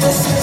just